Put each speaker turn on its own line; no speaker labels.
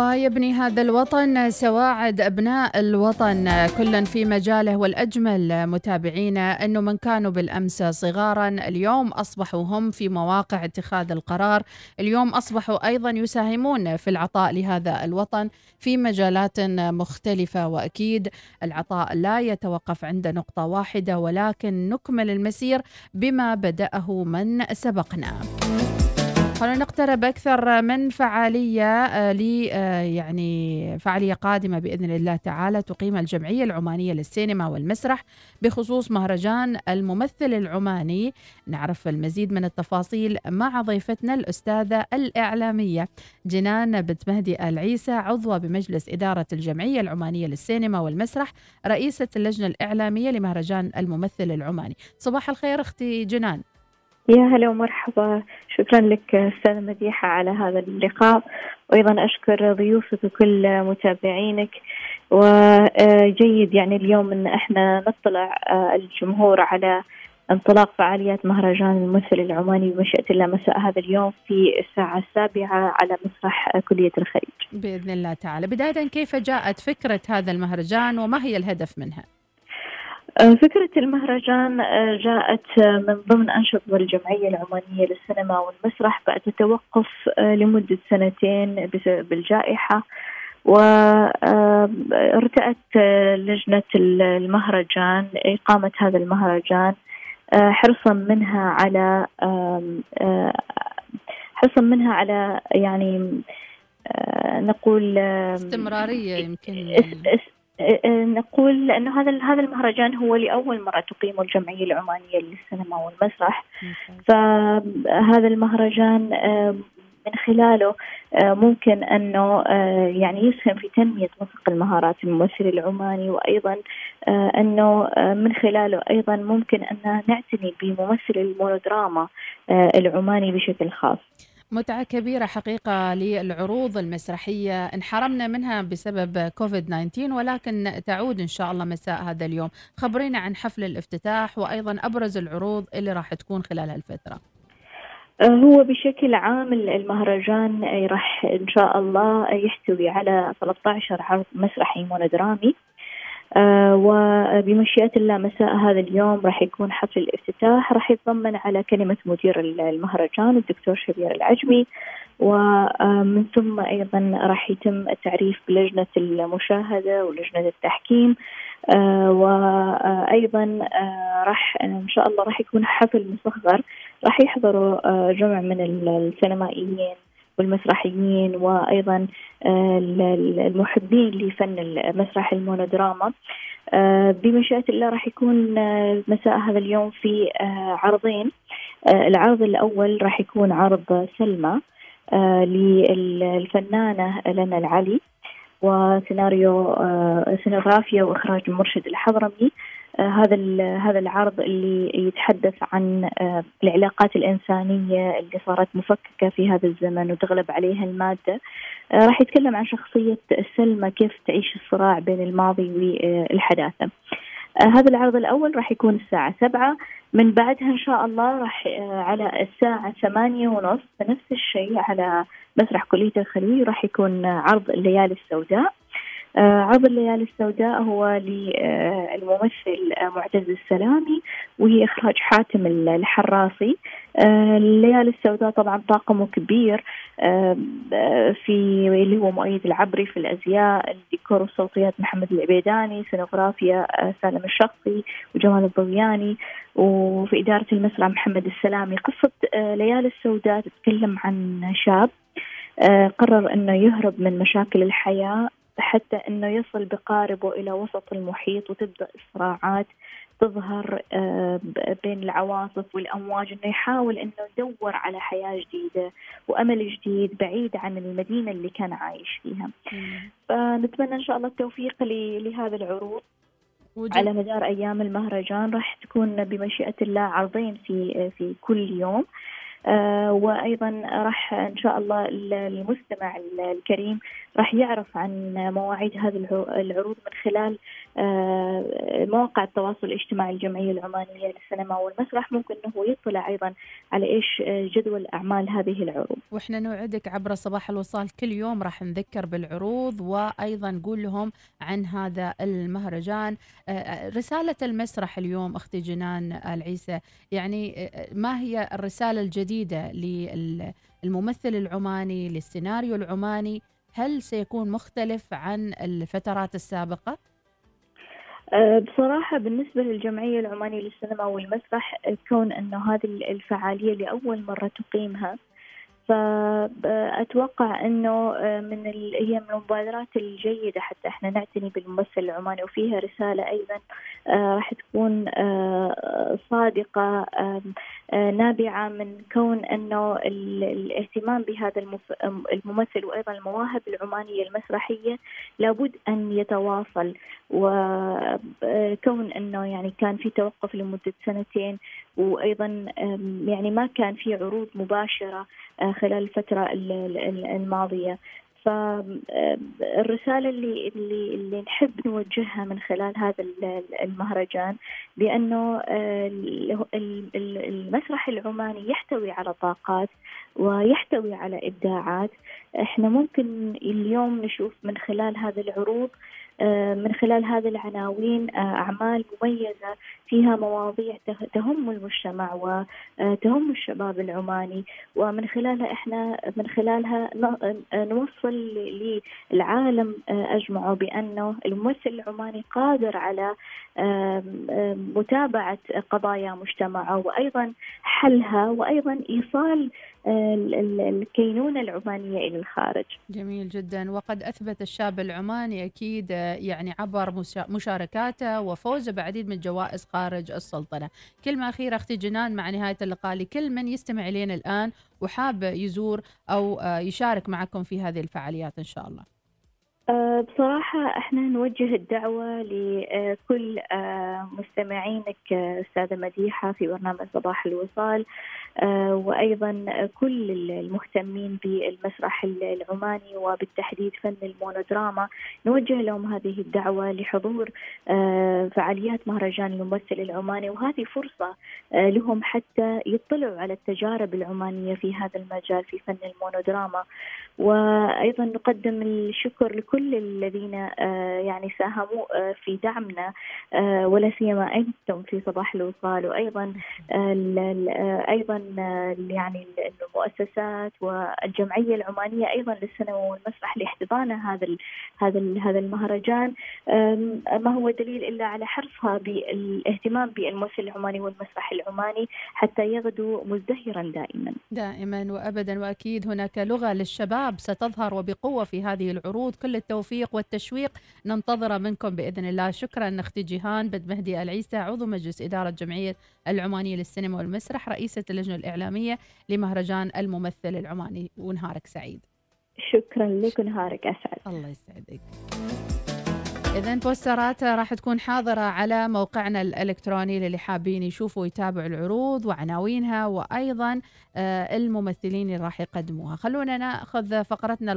ويبني هذا الوطن سواعد أبناء الوطن كلا في مجاله والأجمل. متابعينا أنه من كانوا بالأمس صغارا اليوم أصبحوا هم في مواقع اتخاذ القرار. اليوم أصبحوا أيضا يساهمون في العطاء لهذا الوطن في مجالات مختلفة. وأكيد العطاء لا يتوقف عند نقطة واحدة ولكن نكمل المسير بما بدأه من سبقنا. خلونا نقترب أكثر من فعالية آه، ل آه، يعني فعالية قادمة بإذن الله تعالى تقيم الجمعية العمانية للسينما والمسرح بخصوص مهرجان الممثل العماني. نعرف المزيد من التفاصيل مع ضيفتنا الأستاذة الإعلامية جنان بنت مهدي آل عيسى عضوة بمجلس إدارة الجمعية العمانية للسينما والمسرح رئيسة اللجنة الإعلامية لمهرجان الممثل العماني. صباح الخير أختي جنان.
يا هلا ومرحبا. شكرا لك أستاذة مديحة على هذا اللقاء. وأيضا أشكر ضيوفك وكل متابعينك. وجيد يعني اليوم إن إحنا نطلع آه، الجمهور على انطلاق فعاليات مهرجان الممثل العماني بمشيئة الله مساء هذا اليوم في الساعة السابعة على مسرح كلية الخليج.
بإذن الله تعالى. بداية كيف جاءت فكرة هذا المهرجان وما هي الهدف منها؟
آه، فكرة المهرجان آه، جاءت آه، من ضمن أنشطة الجمعية العمانية للسينما والمسرح بعد توقف لمدة سنتين بسبب الجائحة وارتأت لجنة المهرجان إقامة هذا المهرجان حرصا منها على حرصا منها على يعني نقول
استمرارية يمكن.
نقول انه هذا هذا المهرجان هو لأول مرة تقيمه الجمعية العمانية للسينما والمسرح فهذا المهرجان من خلاله ممكن أنه يعني يسهم في تنمية وفق المهارات الممثل العماني وأيضا أنه من خلاله أيضا ممكن أن نعتني بممثل المونودراما العماني بشكل خاص.
متعة كبيرة حقيقة للعروض المسرحية. انحرمنا منها بسبب كوفيد 19 ولكن تعود إن شاء الله مساء هذا اليوم. خبرينا عن حفل الافتتاح وأيضا أبرز العروض اللي راح تكون خلال هالفترة.
هو بشكل عام المهرجان راح إن شاء الله يحتوي على 13 عرض مسرحي مونودرامي. وبمشيئة الله مساء هذا اليوم راح يكون حفل الافتتاح. راح يتضمن على كلمة مدير المهرجان الدكتور شبير العجمي ومن ثم أيضا راح يتم التعريف بلجنة المشاهدة ولجنة التحكيم. آه، وأيضا آه، راح إن شاء الله راح يكون حفل مصغر. راح يحضروا جمع من السينمائيين. والمسرحيين وأيضا آه، المحبين لفن المسرح المونودراما. آه، بمشيئة الله راح يكون آه، مساء هذا اليوم في عرضين. العرض الأول راح يكون عرض سلمى للفنانة لنا العلي وسيناريو سينوغرافيا وإخراج مرشد الحضرمي. هذا هذا العرض اللي يتحدث عن آه، العلاقات الإنسانية اللي صارت مفككة في هذا الزمن وتغلب عليها المادة. آه، راح يتكلم عن شخصية سلمى كيف تعيش الصراع بين الماضي والحداثة. هذا العرض الأول راح يكون الساعة سبعة. من بعدها إن شاء الله راح على الساعة ثمانية ونص نفس الشيء على مسرح كلية الخليج راح يكون عرض الليالي السوداء. آه، عرض الليالي السوداء هو للممثل معتز السلامي وهي إخراج حاتم الحراسي. آه، الليالي السوداء طبعا طاقمه كبير آه، في اللي هو مؤيد العبري في الأزياء الديكور والصوتيات محمد العبيداني سينوغرافيا سالم الشخصي وجمال الضوياني. وفي إدارة المسرح محمد السلامي. قصة ليالي السوداء تتكلم عن شاب قرر إنه يهرب من مشاكل الحياة حتى إنه يصل بقاربه إلى وسط المحيط وتبدأ الصراعات تظهر آه، بين العواصف والأمواج إنه يحاول إنه يدور على حياة جديدة وأمل جديد بعيد عن المدينة اللي كان عايش فيها. فنتمنى إن شاء الله التوفيق لهذا العروض وجد. على مدار أيام المهرجان راح تكون بمشيئة الله عرضين في في كل يوم آه، وأيضا راح إن شاء الله المستمع الكريم راح يعرف عن مواعيد هذه العروض من خلال آه، مواقع التواصل الاجتماعي الجمعية العمانية للسينما والمسرح. ممكن أنه يطلع أيضا على إيش جدول أعمال هذه العروض.
وإحنا نوعدك عبر صباح الوصال كل يوم راح نذكر بالعروض وأيضا نقول لهم عن هذا المهرجان. رسالة المسرح اليوم أختي جنان العيسى يعني ما هي الرسالة الجديدة للممثل العماني للسيناريو العماني؟ هل سيكون مختلف عن الفترات السابقة؟
أه، بصراحة بالنسبة للجمعية العمانية للسينما والمسرح كون أنه هذه الفعالية لأول مرة تقيمها. فأتوقع أنه آه، من هي من المبادرات الجيدة حتى إحنا نعتني بالممثل العماني وفيها رسالة أيضا آه، راح تكون آه، صادقة نابعة من كون أنه الاهتمام بهذا الممثل وأيضا المواهب العمانية المسرحية لابد أن يتواصل. وكون أنه يعني كان في توقف لمدة سنتين وأيضا يعني ما كان في عروض مباشرة خلال الفترة الماضية. فالرسالة اللي اللي اللي نحب نوجهها من خلال هذا المهرجان بأنه آه، المسرح العماني يحتوي على طاقات ويحتوي على إبداعات. إحنا ممكن اليوم نشوف من خلال هذه العروض من خلال هذه العناوين آه، أعمال مميزة فيها مواضيع تهم المجتمع وتهم الشباب العماني. ومن خلالها إحنا من خلالها نوصل للعالم آه، أجمعه بأنه الممثل العماني قادر على متابعة قضايا مجتمعه وأيضا حلها وأيضا إيصال الكينونة العمانية إلى الخارج.
جميل جدا. وقد أثبت الشاب العماني أكيد يعني عبر مشاركاته وفوزه بعديد من الجوائز خارج السلطنة. كلمة أخيرة أختي جنان مع نهاية اللقاء لكل من يستمع إلينا الآن وحاب يزور أو يشارك معكم في هذه الفعاليات إن شاء الله.
بصراحة إحنا نوجه الدعوة لكل أه، مستمعينك أستاذة مديحة في برنامج صباح الوصال وأيضا كل المهتمين بالمسرح العماني وبالتحديد فن المونودراما. نوجه لهم هذه الدعوة لحضور فعاليات مهرجان الممثل العماني. وهذه فرصة لهم حتى يطلعوا على التجارب العمانية في هذا المجال في فن المونودراما. وأيضا نقدم الشكر لكل كل الذين آه، يعني ساهموا آه، في دعمنا آه، ولا سيما أنتم في صباح الوصال وأيضا أيضا يعني المؤسسات والجمعية العمانية أيضا للسينما والمسرح لاحتضان هذا هذا هذا المهرجان ما هو دليل إلا على حرصها بالاهتمام بالممثل العماني والمسرح العماني حتى يغدو مزدهرا دائما.
دائما وابدا وأكيد هناك لغة للشباب ستظهر وبقوة في هذه العروض كل التوفيق والتشويق. ننتظره منكم بإذن الله. شكرا أختي جيهان بد مهدي العيسى عضو مجلس إدارة جمعيه العمانية للسينما والمسرح رئيسة اللجنة الإعلامية لمهرجان الممثل العماني ونهارك سعيد.
شكرا لك ونهارك أسعد.
الله يسعدك. إذا بوسترات راح تكون حاضرة على موقعنا الإلكتروني للي حابين يشوفوا ويتابعوا العروض وعناوينها وأيضا آه، الممثلين اللي راح يقدموها. خلونا نأخذ فقرتنا